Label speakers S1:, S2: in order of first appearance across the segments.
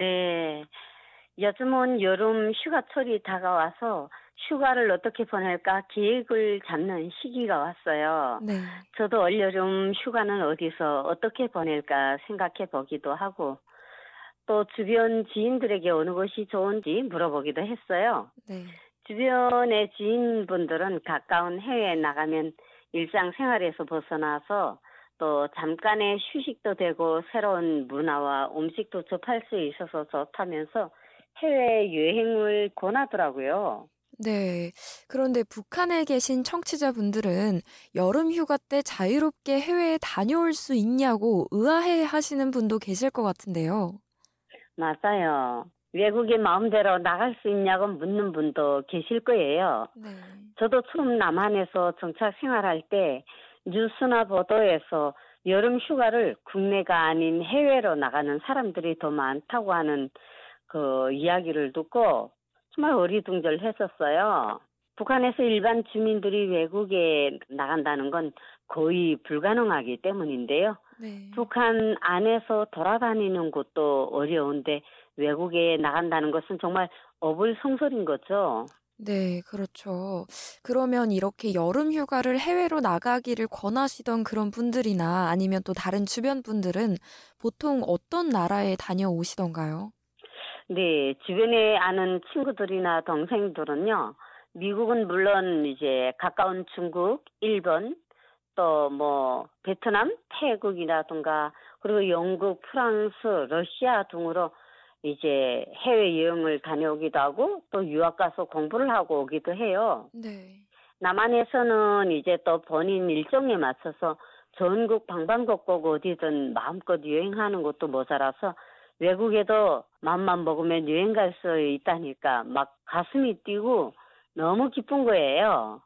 S1: 네. 요즘은 여름 휴가철이 다가와서 휴가를 어떻게 보낼까 계획을 잡는 시기가 왔어요.
S2: 네.
S1: 저도 올여름 휴가는 어디서 어떻게 보낼까 생각해 보기도 하고 또 주변 지인들에게 어느 곳이 좋은지 물어보기도 했어요.
S2: 네.
S1: 주변의 지인분들은 가까운 해외에 나가면 일상생활에서 벗어나서 또 잠깐의 휴식도 되고 새로운 문화와 음식도 접할 수 있어서 좋다면서 해외 여행을 권하더라고요.
S2: 네. 그런데 북한에 계신 청취자분들은 여름 휴가 때 자유롭게 해외에 다녀올 수 있냐고 의아해 하시는 분도 계실 것 같은데요.
S1: 맞아요. 외국에 마음대로 나갈 수 있냐고 묻는 분도 계실 거예요.
S2: 네.
S1: 저도 처음 남한에서 정착 생활할 때 뉴스나 보도에서 여름 휴가를 국내가 아닌 해외로 나가는 사람들이 더 많다고 하는 그 이야기를 듣고 정말 어리둥절했었어요. 북한에서 일반 주민들이 외국에 나간다는 건 거의 불가능하기 때문인데요.
S2: 네.
S1: 북한 안에서 돌아다니는 것도 어려운데 외국에 나간다는 것은 정말 어불성설인 거죠.
S2: 네, 그렇죠. 그러면 이렇게 여름 휴가를 해외로 나가기를 권하시던 그런 분들이나 아니면 또 다른 주변 분들은 보통 어떤 나라에 다녀오시던가요?
S1: 네, 주변에 아는 친구들이나 동생들은요, 미국은 물론 이제 가까운 중국, 일본, 또 뭐 베트남, 태국이라든가 그리고 영국, 프랑스, 러시아 등으로 이제 해외 여행을 다녀오기도 하고 또 유학 가서 공부를 하고 오기도 해요.
S2: 네.
S1: 남한에서는 이제 또 본인 일정에 맞춰서 전국 방방곡곡 어디든 마음껏 여행하는 것도 모자라서 외국에도 맘만 먹으면 여행 갈 수 있다니까 막 가슴이 뛰고 너무 기쁜 거예요.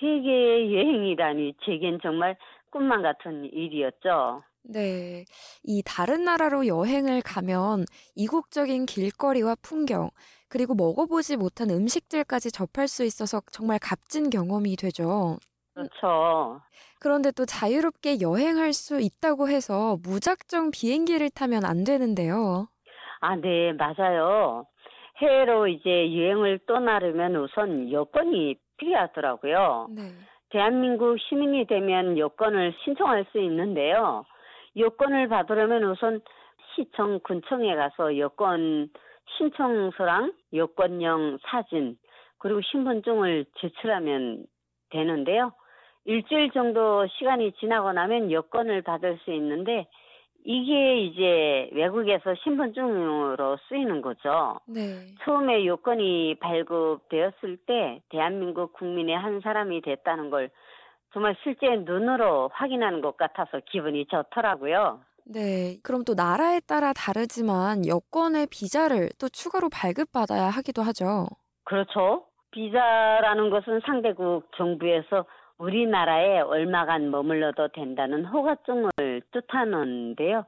S1: 세계 여행이라니 제겐 정말 꿈만 같은 일이었죠.
S2: 네. 이 다른 나라로 여행을 가면 이국적인 길거리와 풍경, 그리고 먹어보지 못한 음식들까지 접할 수 있어서 정말 값진 경험이 되죠.
S1: 그렇죠.
S2: 그런데 또 자유롭게 여행할 수 있다고 해서 무작정 비행기를 타면 안 되는데요.
S1: 아, 네, 맞아요. 해외로 이제 여행을 떠나려면 우선 여권이 필요하더라고요.
S2: 네.
S1: 대한민국 시민이 되면 여권을 신청할 수 있는데요. 여권을 받으려면 우선 시청 군청에 가서 여권 신청서랑 여권용 사진 그리고 신분증을 제출하면 되는데요. 일주일 정도 시간이 지나고 나면 여권을 받을 수 있는데 이게 이제 외국에서 신분증으로 쓰이는 거죠.
S2: 네.
S1: 처음에 요건이 발급되었을 때 대한민국 국민의 한 사람이 됐다는 걸 정말 실제 눈으로 확인하는 것 같아서 기분이 좋더라고요.
S2: 네. 그럼 또 나라에 따라 다르지만 여권의 비자를 또 추가로 발급받아야 하기도 하죠.
S1: 그렇죠. 비자라는 것은 상대국 정부에서 우리나라에 얼마간 머물러도 된다는 허가증을 뜻하는데요.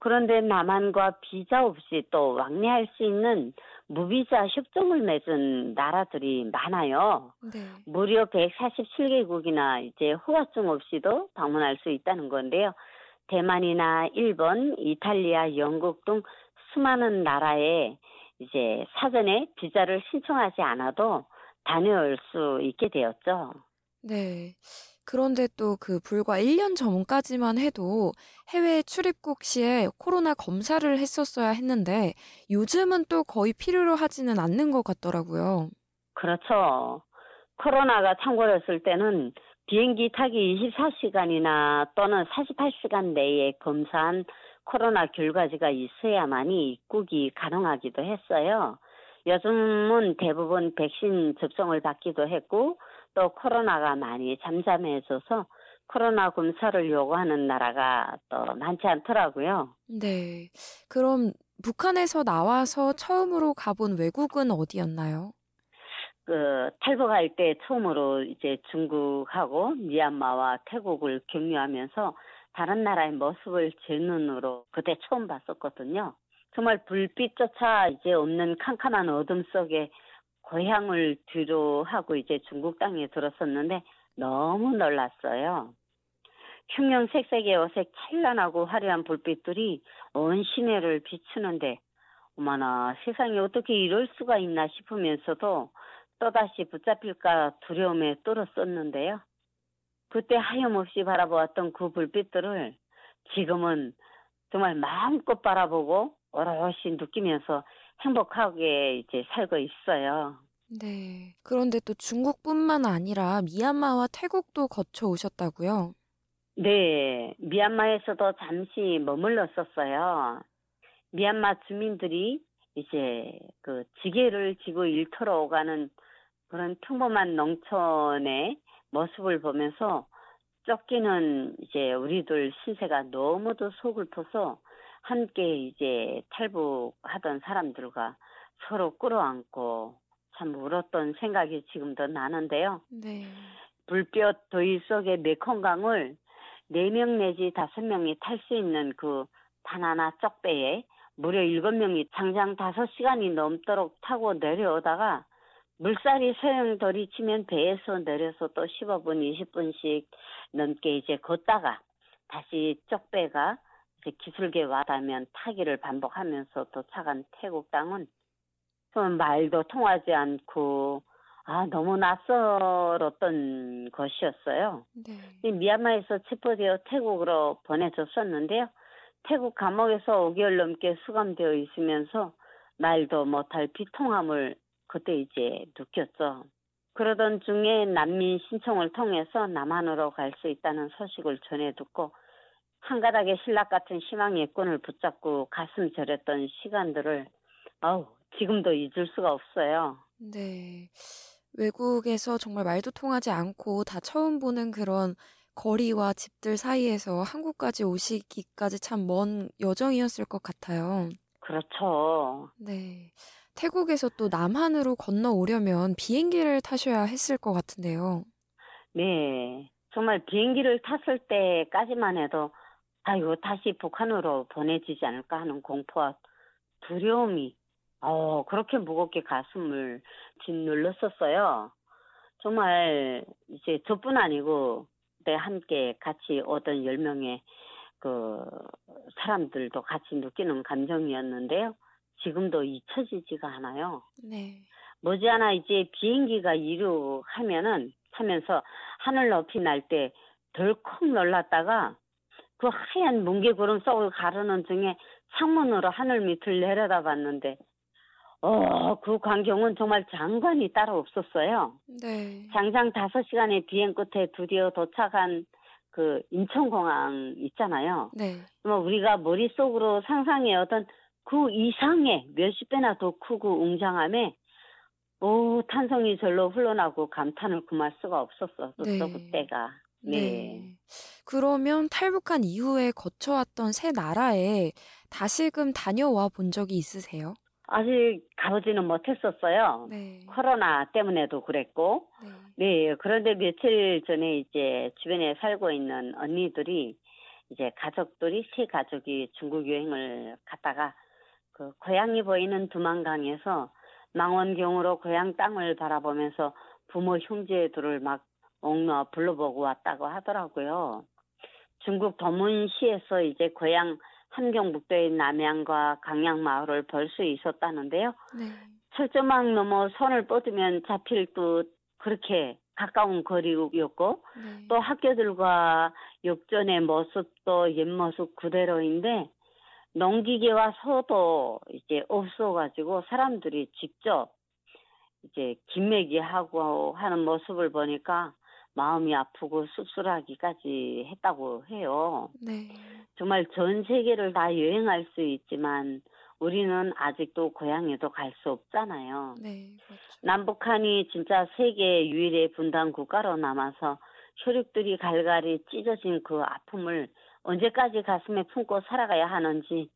S1: 그런데 남한과 비자 없이 또 왕래할 수 있는 무비자 협정을 맺은 나라들이 많아요.
S2: 네.
S1: 무려 147개국이나 이제 허가증 없이도 방문할 수 있다는 건데요. 대만이나 일본, 이탈리아, 영국 등 수많은 나라에 이제 사전에 비자를 신청하지 않아도 다녀올 수 있게 되었죠.
S2: 네. 그런데 또 그 불과 1년 전까지만 해도 해외 출입국 시에 코로나 검사를 했었어야 했는데 요즘은 또 거의 필요로 하지는 않는 것 같더라고요.
S1: 그렇죠. 코로나가 창궐했을 때는 비행기 타기 24시간이나 또는 48시간 내에 검사한 코로나 결과지가 있어야만이 입국이 가능하기도 했어요. 요즘은 대부분 백신 접종을 받기도 했고 또 코로나가 많이 잠잠해져서 코로나 검사를 요구하는 나라가 또 많지 않더라고요.
S2: 네. 그럼 북한에서 나와서 처음으로 가본 외국은 어디였나요?
S1: 그 탈북할 때 처음으로 이제 중국하고 미얀마와 태국을 경유하면서 다른 나라의 모습을 제 눈으로 그때 처음 봤었거든요. 정말 불빛조차 이제 없는 캄캄한 어둠 속에 고향을 뒤로 하고 이제 중국 땅에 들었었는데 너무 놀랐어요. 흉형색색의 옷에 찬란하고 화려한 불빛들이 온 시내를 비추는데 어머나 세상에 어떻게 이럴 수가 있나 싶으면서도 또다시 붙잡힐까 두려움에 떨었었는데요. 그때 하염없이 바라보았던 그 불빛들을 지금은 정말 마음껏 바라보고 오롯이 느끼면서 행복하게 이제 살고 있어요.
S2: 네. 그런데 또 중국뿐만 아니라 미얀마와 태국도 거쳐 오셨다고요?
S1: 네. 미얀마에서도 잠시 머물렀었어요. 미얀마 주민들이 이제 그 지게를 지고 일터로 오가는 그런 평범한 농촌의 모습을 보면서 쫓기는 이제 우리들 신세가 너무도 속을퍼서 함께 이제 탈북하던 사람들과 서로 끌어안고 참 울었던 생각이 지금도 나는데요.
S2: 네.
S1: 불볕 더위 속의 메콩강을 4명 내지 5명이 탈 수 있는 그 바나나 쪽배에 무려 7명이 장장 5시간이 넘도록 타고 내려오다가 물살이 소용돌이 치면 배에서 내려서 또 15분, 20분씩 넘게 이제 걷다가 다시 쪽배가 기술계 와닿으면 타기를 반복하면서 도착한 태국 땅은 말도 통하지 않고 아 너무 낯설었던 것이었어요.
S2: 네.
S1: 미얀마에서 체포되어 태국으로 보내졌었는데요. 태국 감옥에서 5개월 넘게 수감되어 있으면서 말도 못할 비통함을 그때 이제 느꼈죠. 그러던 중에 난민 신청을 통해서 남한으로 갈 수 있다는 소식을 전해 듣고 한 가닥의 신락 같은 희망의 끈을 붙잡고 가슴 저렸던 시간들을 아우 지금도 잊을 수가 없어요.
S2: 네. 외국에서 정말 말도 통하지 않고 다 처음 보는 그런 거리와 집들 사이에서 한국까지 오시기까지 참 먼 여정이었을 것 같아요.
S1: 그렇죠.
S2: 네. 태국에서 또 남한으로 건너오려면 비행기를 타셔야 했을 것 같은데요.
S1: 네. 정말 비행기를 탔을 때까지만 해도 아이고 다시 북한으로 보내지지 않을까 하는 공포와 두려움이 어 그렇게 무겁게 가슴을 짓눌렀었어요. 정말 이제 저뿐 아니고 내 함께 같이 오던 10명의 그 사람들도 같이 느끼는 감정이었는데요. 지금도 잊혀지지가 않아요.
S2: 네.
S1: 머지않아 이제 비행기가 이륙하면은 하면서 하늘 높이 날 때 덜컥 놀랐다가 그 하얀 뭉게구름 속을 가르는 중에 창문으로 하늘 밑을 내려다 봤는데 어, 그 광경은 정말 장관이 따로 없었어요.
S2: 네.
S1: 장장 5시간의 비행 끝에 드디어 도착한 그 인천공항 있잖아요.
S2: 네.
S1: 뭐 우리가 머릿속으로 상상해 어떤 그 이상의 몇십 배나 더 크고 웅장함에 오 탄성이 절로 흘러나고 감탄을 금할 수가 없었어
S2: 네.
S1: 그때가 네.
S2: 네. 그러면 탈북한 이후에 거쳐왔던 새 나라에 다시금 다녀와 본 적이 있으세요?
S1: 아직 가보지는 못했었어요.
S2: 네.
S1: 코로나 때문에도 그랬고
S2: 네.
S1: 네 그런데 며칠 전에 이제 주변에 살고 있는 언니들이 이제 가족들이 세 가족이 중국 여행을 갔다가 그 고향이 보이는 두만강에서 망원경으로 고향 땅을 바라보면서 부모 형제들을 막 옥놓아 불러보고 왔다고 하더라고요. 중국 도문시에서 이제 고향 함경북도의 남양과 강양 마을을 볼 수 있었다는데요.
S2: 네.
S1: 철조망 넘어 손을 뻗으면 잡힐 듯 그렇게 가까운 거리였고
S2: 네.
S1: 또 학교들과 역전의 모습도 옛 모습 그대로인데 농기계와 소도 이제 없어가지고 사람들이 직접 이제 김매기 하고 하는 모습을 보니까 마음이 아프고 씁쓸하기까지 했다고 해요.
S2: 네.
S1: 정말 전 세계를 다 여행할 수 있지만 우리는 아직도 고향에도 갈 수 없잖아요.
S2: 네. 그렇죠.
S1: 남북한이 진짜 세계 유일의 분단 국가로 남아서 혈육들이 갈갈이 찢어진 그 아픔을 언제까지 가슴에 품고 살아가야 하는지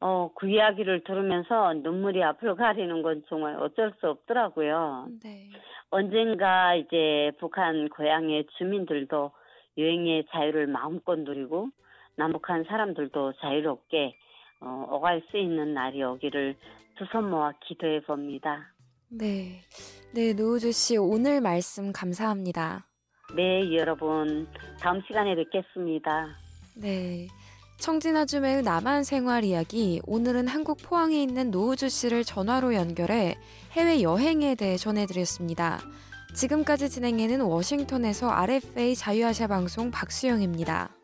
S1: 어, 그 이야기를 들으면서 눈물이 앞을 가리는 건 정말 어쩔 수 없더라고요.
S2: 네.
S1: 언젠가 이제 북한 고향의 주민들도 여행의 자유를 마음껏 누리고 남북한 사람들도 자유롭게 어, 오갈 수 있는 날이 오기를 두 손 모아 기도해 봅니다.
S2: 네. 네, 노우주 씨 오늘 말씀 감사합니다.
S1: 네, 여러분 다음 시간에 뵙겠습니다.
S2: 네. 청진아주매의 남한 생활 이야기 오늘은 한국 포항에 있는 노우주 씨를 전화로 연결해 해외 여행에 대해 전해드렸습니다. 지금까지 진행해는 워싱턴에서 RFA 자유아시아 방송 박수영입니다.